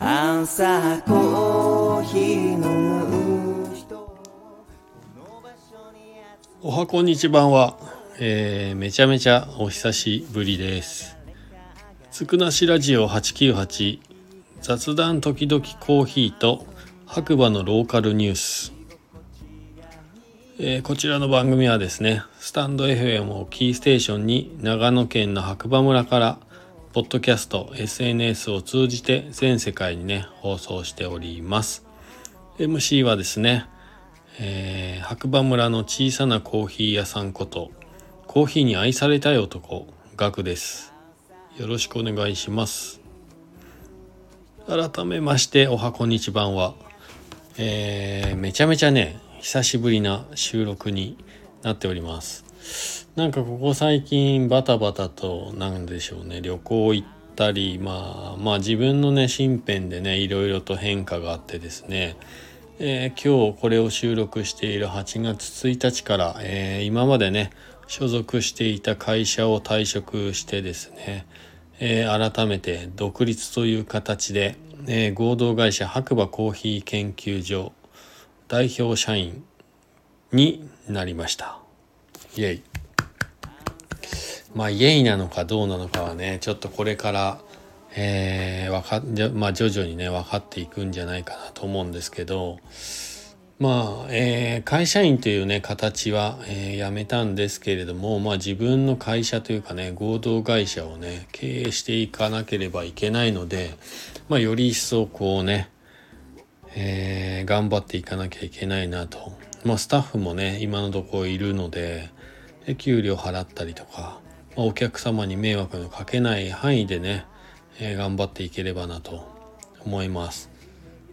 朝コーヒー飲む人。おはこんにちばんは、えー、めちゃめちゃお久しぶりです。つくなしラジオ898雑談時々コーヒーと白馬のローカルニュース、えーこちらの番組はですねスタンド FM をキーステーションに長野県の白馬村からポッドキャスト SNS を通じて全世界にね放送しております。MC はですねえー白馬村の小さなコーヒー屋さんことコーヒーに愛されたい男ガクです。よろしくお願いします。改めましておはこんにちばんは、えーめちゃめちゃね久しぶりな収録になっております。なんかここ最近バタバタとなんでしょうね旅行行ったりまあまあ自分のね身辺でねいろいろと変化があってですね。えー今日これを収録している8月1日から、えー今までね所属していた会社を退職してですね、えー改めて独立という形で、え合同会社白馬コーヒー研究所代表社員になりました。イエイまあイエイなのかどうなのかはねちょっとこれからえーわかじゃまあ徐々にね分かっていくんじゃないかなと思うんですけどまあ、えー会社員というね形は、えー辞めたんですけれどもまあ自分の会社というかね合同会社をね経営していかなければいけないのでまあより一層こうねえー頑張っていかなきゃいけないなと。まあスタッフもね今のところいるのでで給料払ったりとか、まあお客様に迷惑のかけない範囲でね、えー頑張っていければなと思います。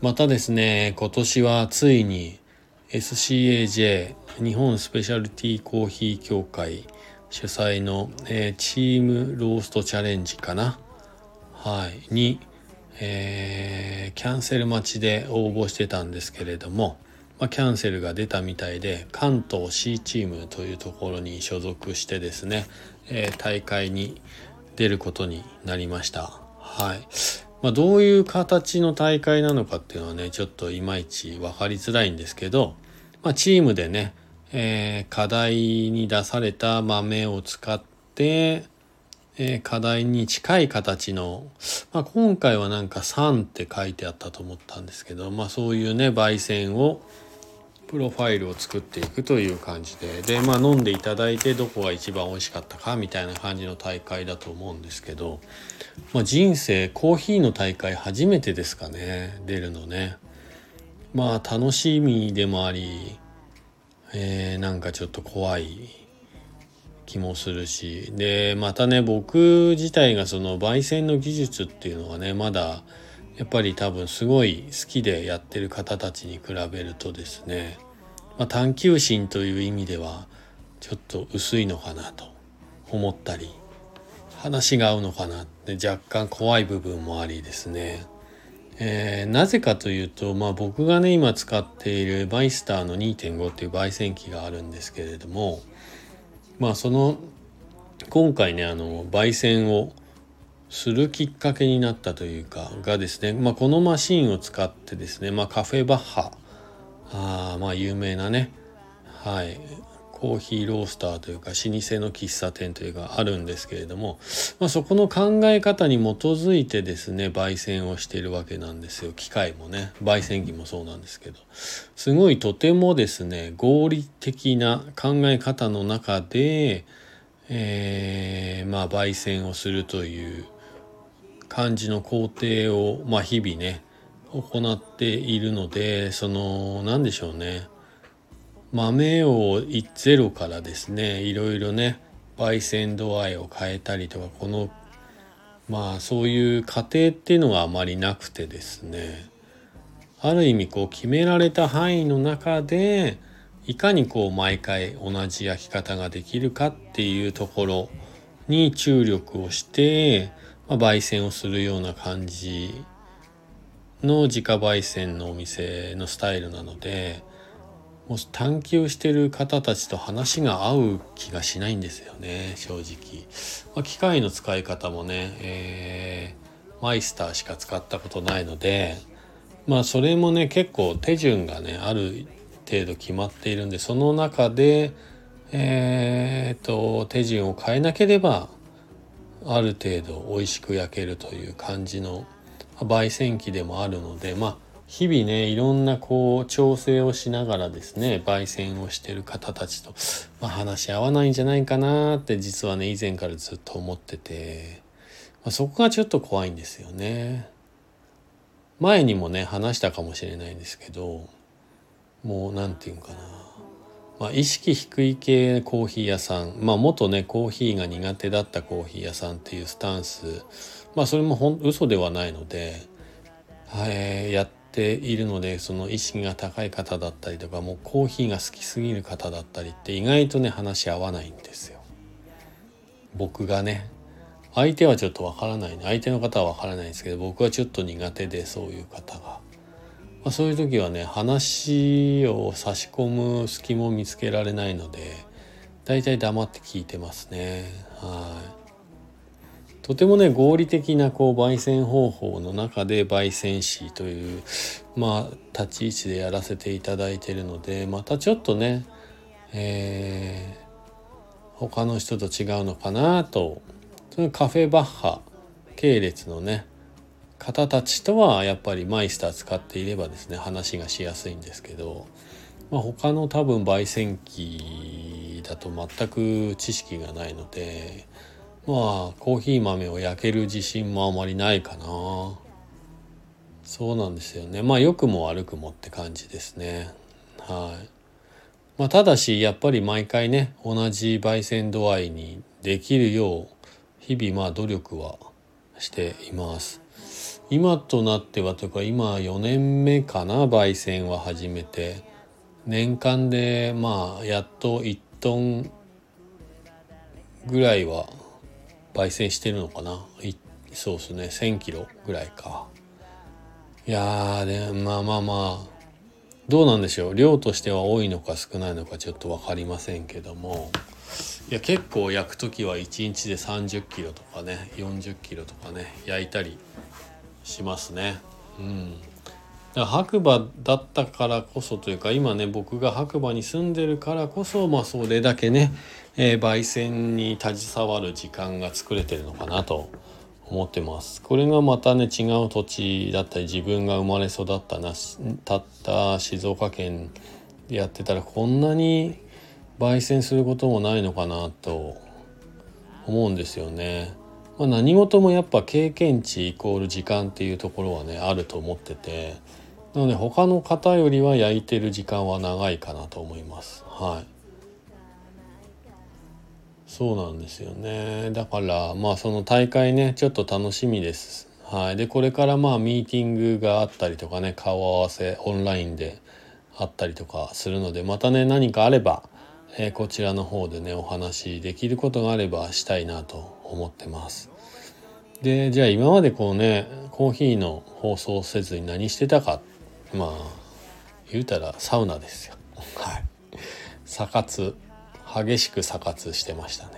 またですね今年はついに SCAJ 日本スペシャルティーコーヒー協会主催の、えーチームローストチャレンジかなはいに、えーキャンセル待ちで応募してたんですけれども、まあ、キャンセルが出たみたいで関東 C チームというところに所属してですね、えー大会に出ることになりました。はい。まあ、どういう形の大会なのかっていうのはねちょっといまいち分かりづらいんですけど、まあ、チームでね、えー課題に出された豆を使って、えー課題に近い形の、まあ、今回はなんか酸って書いてあったと思ったんですけど、まあ、そういうね焙煎をプロファイルを作っていくという感じで。でまあ飲んでいただいてどこが一番美味しかったかみたいな感じの大会だと思うんですけど、まあ、人生コーヒーの大会初めてですかね出るのね。まあ楽しみでもあり、えーなんかちょっと怖い気もするし。でまたね僕自体がその焙煎の技術っていうのはねまだやっぱり多分すごい好きでやってる方たちに比べるとですね、まあ、探求心という意味ではちょっと薄いのかなと思ったり話が合うのかなって若干怖い部分もありですね、えーなぜかというと、まあ、僕がね今使っているバイスターの2.5っていう焙煎機があるんですけれどもまあその今回ねあの焙煎をするきっかけになったというかがですね、まあ、このマシンを使ってですね、まあ、カフェバッハあまあ有名なねはいコーヒーロースターというか老舗の喫茶店というかあるんですけれども、まあ、そこの考え方に基づいてですね焙煎をしているわけなんですよ。機械もね焙煎機もそうなんですけど。すごいとてもですね合理的な考え方の中で、えーまあ焙煎をするという感じの工程を、まあ、日々ね行っているのでその何でしょうね。豆をゼロからですねいろいろね焙煎度合いを変えたりとかこのまあそういう過程っていうのはあまりなくてですね。ある意味こう決められた範囲の中でいかにこう毎回同じ焼き方ができるかっていうところに注力をして、まあ、焙煎をするような感じの自家焙煎のお店のスタイルなのでもう探求してる方たちと話が合う気がしないんですよね正直、まあ、機械の使い方もね、えーマイスターしか使ったことないのでまあそれもね結構手順がねある程度決まっているんでその中でえー、っと手順を変えなければある程度美味しく焼けるという感じの焙煎機でもあるのでまあ日々ねいろんなこう調整をしながらですね焙煎をしてる方たちと、まあ、話し合わないんじゃないかなって実はね以前からずっと思ってて、まあ、そこがちょっと怖いんですよね。前にもね話したかもしれないんですけどもう何て言うかな、まあ、意識低い系コーヒー屋さん。まあ元ねコーヒーが苦手だったコーヒー屋さんっていうスタンス。まあそれもほん嘘ではないので、はい、やっているのでその意識が高い方だったりとかもうコーヒーが好きすぎる方だったりって意外とね話し合わないんですよ。僕がね。相手はちょっとわからない。ね相手の方はわからないんですけど僕はちょっと苦手でそういう方が、まあ、そういう時はね話を差し込む隙も見つけられないので大体黙って聞いてますね。はい。とてもね合理的なこう焙煎方法の中で焙煎士というまあ立ち位置でやらせていただいているのでまたちょっとねえー、他の人と違うのかなと。そのカフェバッハ系列のね方たちとはやっぱりマイスター使っていればですね話がしやすいんですけど、まあ、他の多分焙煎機だと全く知識がないのでまあコーヒー豆を焼ける自信もあまりないかな。そうなんですよね。まあ良くも悪くもって感じですね。はい。まあただしやっぱり毎回ね同じ焙煎度合いにできるよう日々まあ努力はしています。今となってはというか今4年目かな焙煎は始めて。年間でまあやっと1トンぐらいは焙煎してるのかな。そうですね。1,000キロぐらいか。いやでまあまあまあどうなんでしょう。量としては多いのか少ないのかちょっと分かりませんけども。いや結構焼く時は1日で30キロとかね40キロとかね焼いたりしますね。うん白馬だったからこそというか今ね僕が白馬に住んでるからこそまあそれだけね、えー、焙煎に携わる時間が作れてるのかなと思ってます。これがまたね違う土地だったり自分が生まれ育ったなたった静岡県でやってたらこんなに焙煎することもないのかなと思うんですよね。まあ、何事もやっぱ経験値イコール時間っていうところはねあると思っててなので他の方よりは焼いてる時間は長いかなと思います。はいそうなんですよねだからまあその大会ねちょっと楽しみです。はい、でこれからまあミーティングがあったりとかね顔合わせオンラインであったりとかするのでまたね何かあればえー、こちらの方でねお話できることがあればしたいなと思ってます。でじゃあ今までこうねコーヒーの放送せずに何してたかまあ言うたらサウナですよ。はい。サ活激しくサ活してましたね。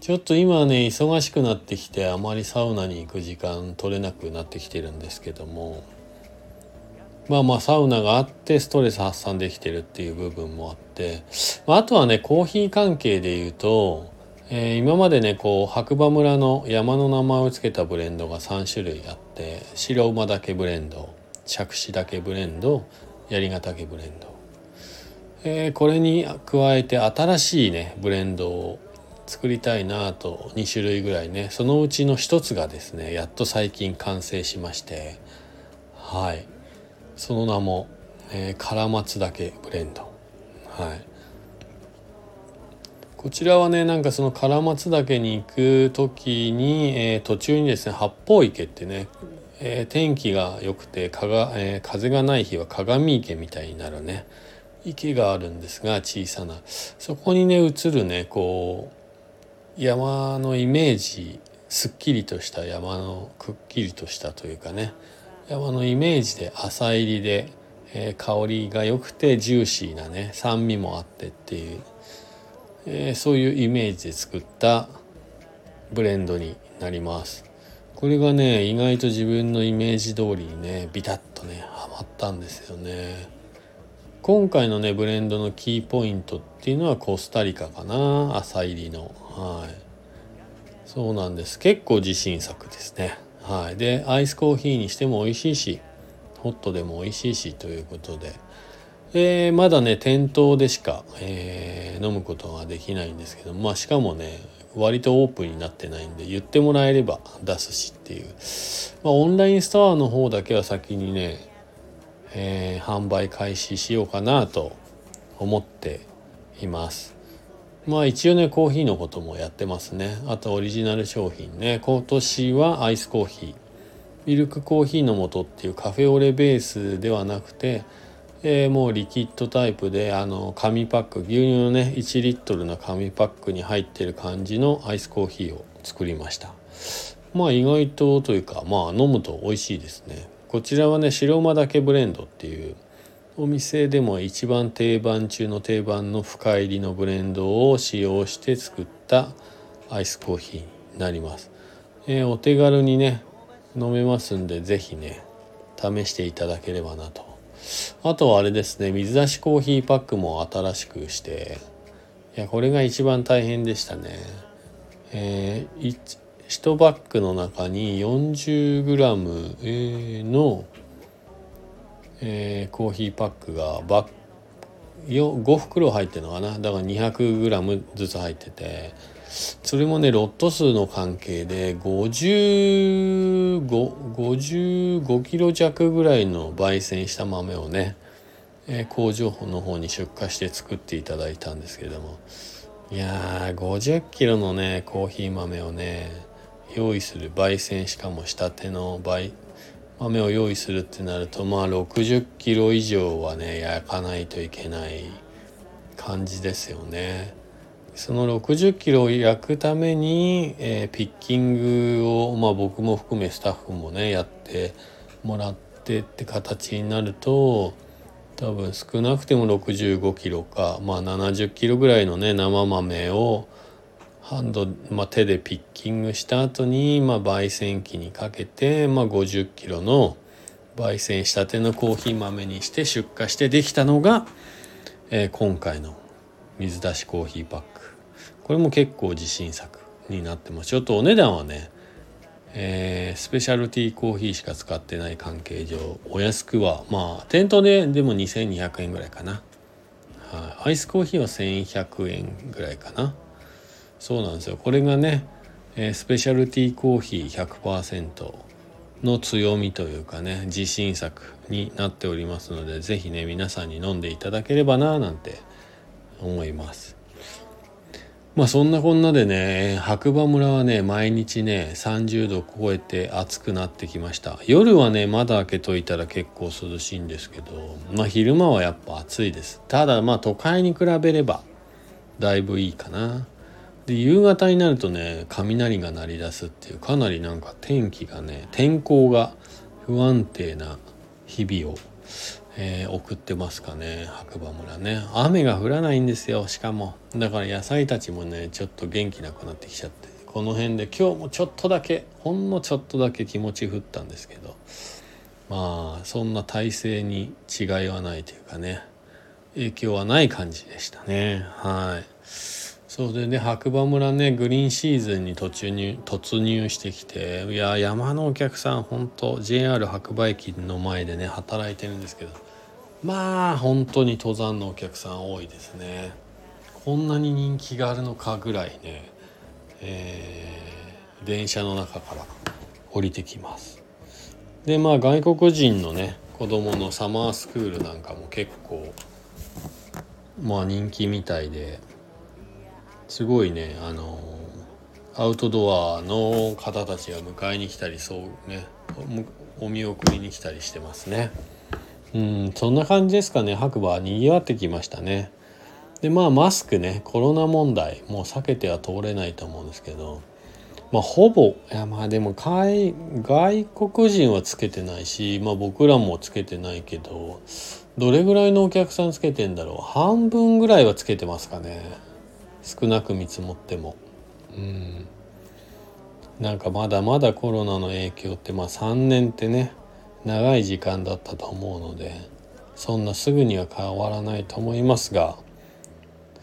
ちょっと今ね忙しくなってきてあまりサウナに行く時間取れなくなってきてるんですけどもまあまあサウナがあってストレス発散できてるっていう部分もあって、まあ、あとはねコーヒー関係で言うと、えー、今までねこう白馬村の山の名前を付けたブレンドが3種類あって白馬岳ブレンド杓子岳ブレンド槍ヶ岳ブレンド、えー、これに加えて新しいねブレンドを作りたいなと2種類ぐらいねそのうちの1つがですねやっと最近完成しましてはい。その名も、えー、唐松岳ブレンド。はい。こちらはねなんかその唐松岳に行く時に、えー、途中にですね八方池ってね、えー、天気が良くてかが、えー、風がない日は鏡池みたいになるね池があるんですが小さな。そこにね映るねこう山のイメージすっきりとした山のくっきりとしたというかね山のイメージで浅入りで、え、香りが良くてジューシーなね酸味もあってっていう、えー、そういうイメージで作ったブレンドになります。これがね意外と自分のイメージ通りにねビタッとねハマったんですよね。今回のねブレンドのキーポイントっていうのはコスタリカかな朝入りの。はい。そうなんです。結構自信作ですね。はい。でアイスコーヒーにしても美味しいしホットでも美味しいしということで。えー、まだね店頭でしか、えー、飲むことができないんですけどまあしかもね割とオープンになってないんで言ってもらえれば出すしっていう、まあ、オンラインストアの方だけは先にね、えー、販売開始しようかなと思っています。まあ一応ねコーヒーのこともやってますね。あとオリジナル商品ね。今年はアイスコーヒー。ミルクコーヒーの素っていうカフェオレベースではなくてえー、もうリキッドタイプであの紙パック牛乳のね1リットルの紙パックに入ってる感じのアイスコーヒーを作りました。まあ意外とというかまあ飲むと美味しいですね。こちらはね白馬岳ブレンドっていうお店でも一番定番中の定番の深入りのブレンドを使用して作ったアイスコーヒーになります、えー、お手軽にね飲めますんで是非ね試していただければなとあとはあれですね水出しコーヒーパックも新しくしていやこれが一番大変でしたね。えー、1バッグの中に 40g、の、えー、コーヒーパックがバッ5袋入ってるのかな？だから 200g ずつ入ってて。それもねロット数の関係で55キロ弱ぐらいの焙煎した豆をね、工場の方に出荷して作っていただいたんですけれどもいやー50キロのねコーヒー豆をね用意する焙煎しかもしたての焙豆を用意するってなるとまあ60キロ以上はね焼かないといけない感じですよね。その60キロを焼くために、えー、ピッキングを、まあ、僕も含めスタッフもねやってもらってって形になると多分少なくても65キロか、まあ、70キロぐらいのね生豆をハンド、まあ、手でピッキングした後に、まあ、焙煎機にかけて、まあ、50キロの焙煎したてのコーヒー豆にして出荷してできたのが、えー、今回の水出しコーヒーパック。これも結構自信作になってますちょっとお値段はね、えー、スペシャルティーコーヒーしか使ってない関係上お安くはまあ店頭ででも2200円ぐらいかな、はい、アイスコーヒーは1100円ぐらいかな。そうなんですよ。これがね、えー、スペシャルティーコーヒー100%の強みというかね自信作になっておりますので是非ね皆さんに飲んでいただければななんて思います。まあそんなこんなでね白馬村はね毎日ね30度超えて暑くなってきました。夜はね窓開けといたら結構涼しいんですけどまあ昼間はやっぱ暑いです。ただまあ都会に比べればだいぶいいかな。で夕方になるとね雷が鳴り出すっていうかなりなんか天気がね天候が不安定な日々をえー、送ってますかね白馬村ね。雨が降らないんですよしかも。だから野菜たちもねちょっと元気なくなってきちゃって。この辺で今日もちょっとだけほんのちょっとだけ気持ち降ったんですけど。まあそんな体勢に違いはないというかね。影響はない感じでしたね。はい。そうでね白馬村ねグリーンシーズンに途中に突入してきていや山のお客さん本当 JR 白馬駅の前でね働いてるんですけど。まあ本当に登山のお客さん多いですねこんなに人気があるのかぐらいね、えー、電車の中から降りてきますでまあ外国人のね子供のサマースクールなんかも結構まあ人気みたいですごいねあのアウトドアの方たちが迎えに来たりそうねお見送りに来たりしてますね。うんそんな感じですかね。白馬はにぎわってきましたね。でまあマスクねコロナ問題もう避けては通れないと思うんですけど。まあほぼいやまあでも外国人はつけてないしまあ僕らもつけてないけどどれぐらいのお客さんつけてんだろう。半分ぐらいはつけてますかね。少なく見積もっても。うん。なんかまだまだコロナの影響ってまあ3年ってね長い時間だったと思うのでそんなすぐには変わらないと思いますが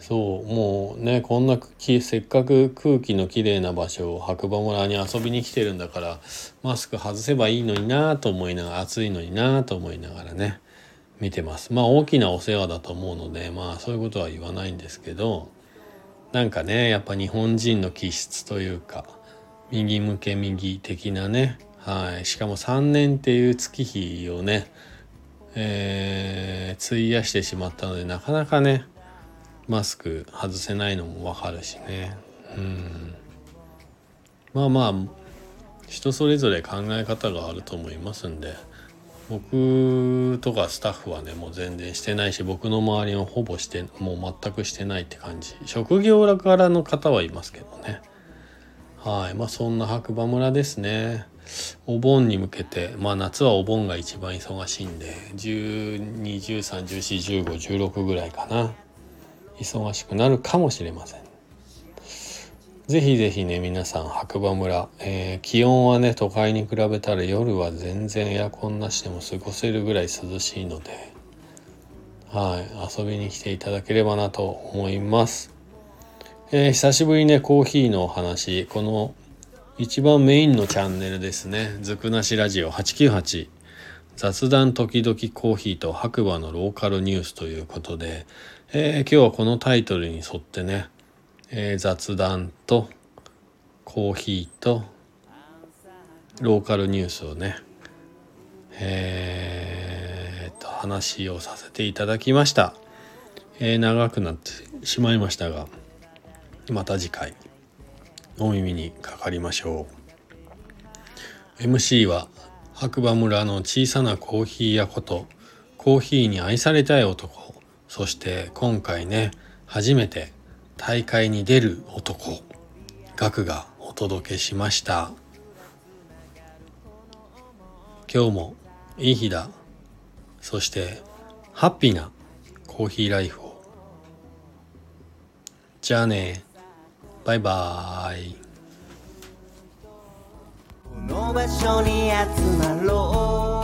そうもうねこんなせっかく空気のきれいな場所を白馬村に遊びに来てるんだからマスク外せばいいのになと思いながら暑いのになと思いながらね見てます。まあ大きなお世話だと思うのでまあそういうことは言わないんですけどなんかねやっぱ日本人の気質というか右向け右的なねはい。しかも3年っていう月日をねえー、費やしてしまったのでなかなかねマスク外せないのもわかるしね。うん。まあまあ人それぞれ考え方があると思いますんで僕とかスタッフはねもう全然してないし僕の周りはほぼしてもう全くしてないって感じ。職業柄の方はいますけどね。はい。まあそんな白馬村ですね。お盆に向けてまあ夏はお盆が一番忙しいんで1213141516ぐらいかな。忙しくなるかもしれません。ぜひぜひね皆さん白馬村、えー、気温はね都会に比べたら夜は全然エアコンなしでも過ごせるぐらい涼しいのではい遊びに来ていただければなと思います、えー、久しぶりねコーヒーのお話。この一番メインのチャンネルですね。ずくなしラジオ898雑談時々コーヒーと白馬のローカルニュースということで、えー、今日はこのタイトルに沿ってね。えー、雑談とコーヒーとローカルニュースをね。えー、と話をさせていただきました、えー、長くなってしまいましたがまた次回。お耳にかかりましょう。MC は白馬村の小さなコーヒー屋ことコーヒーに愛されたい男。そして今回ね初めて大会に出る男。ガクがお届けしました。今日もいい日だ。そしてハッピーなコーヒーライフを。じゃあね。バイバイ。この場所に集まろう。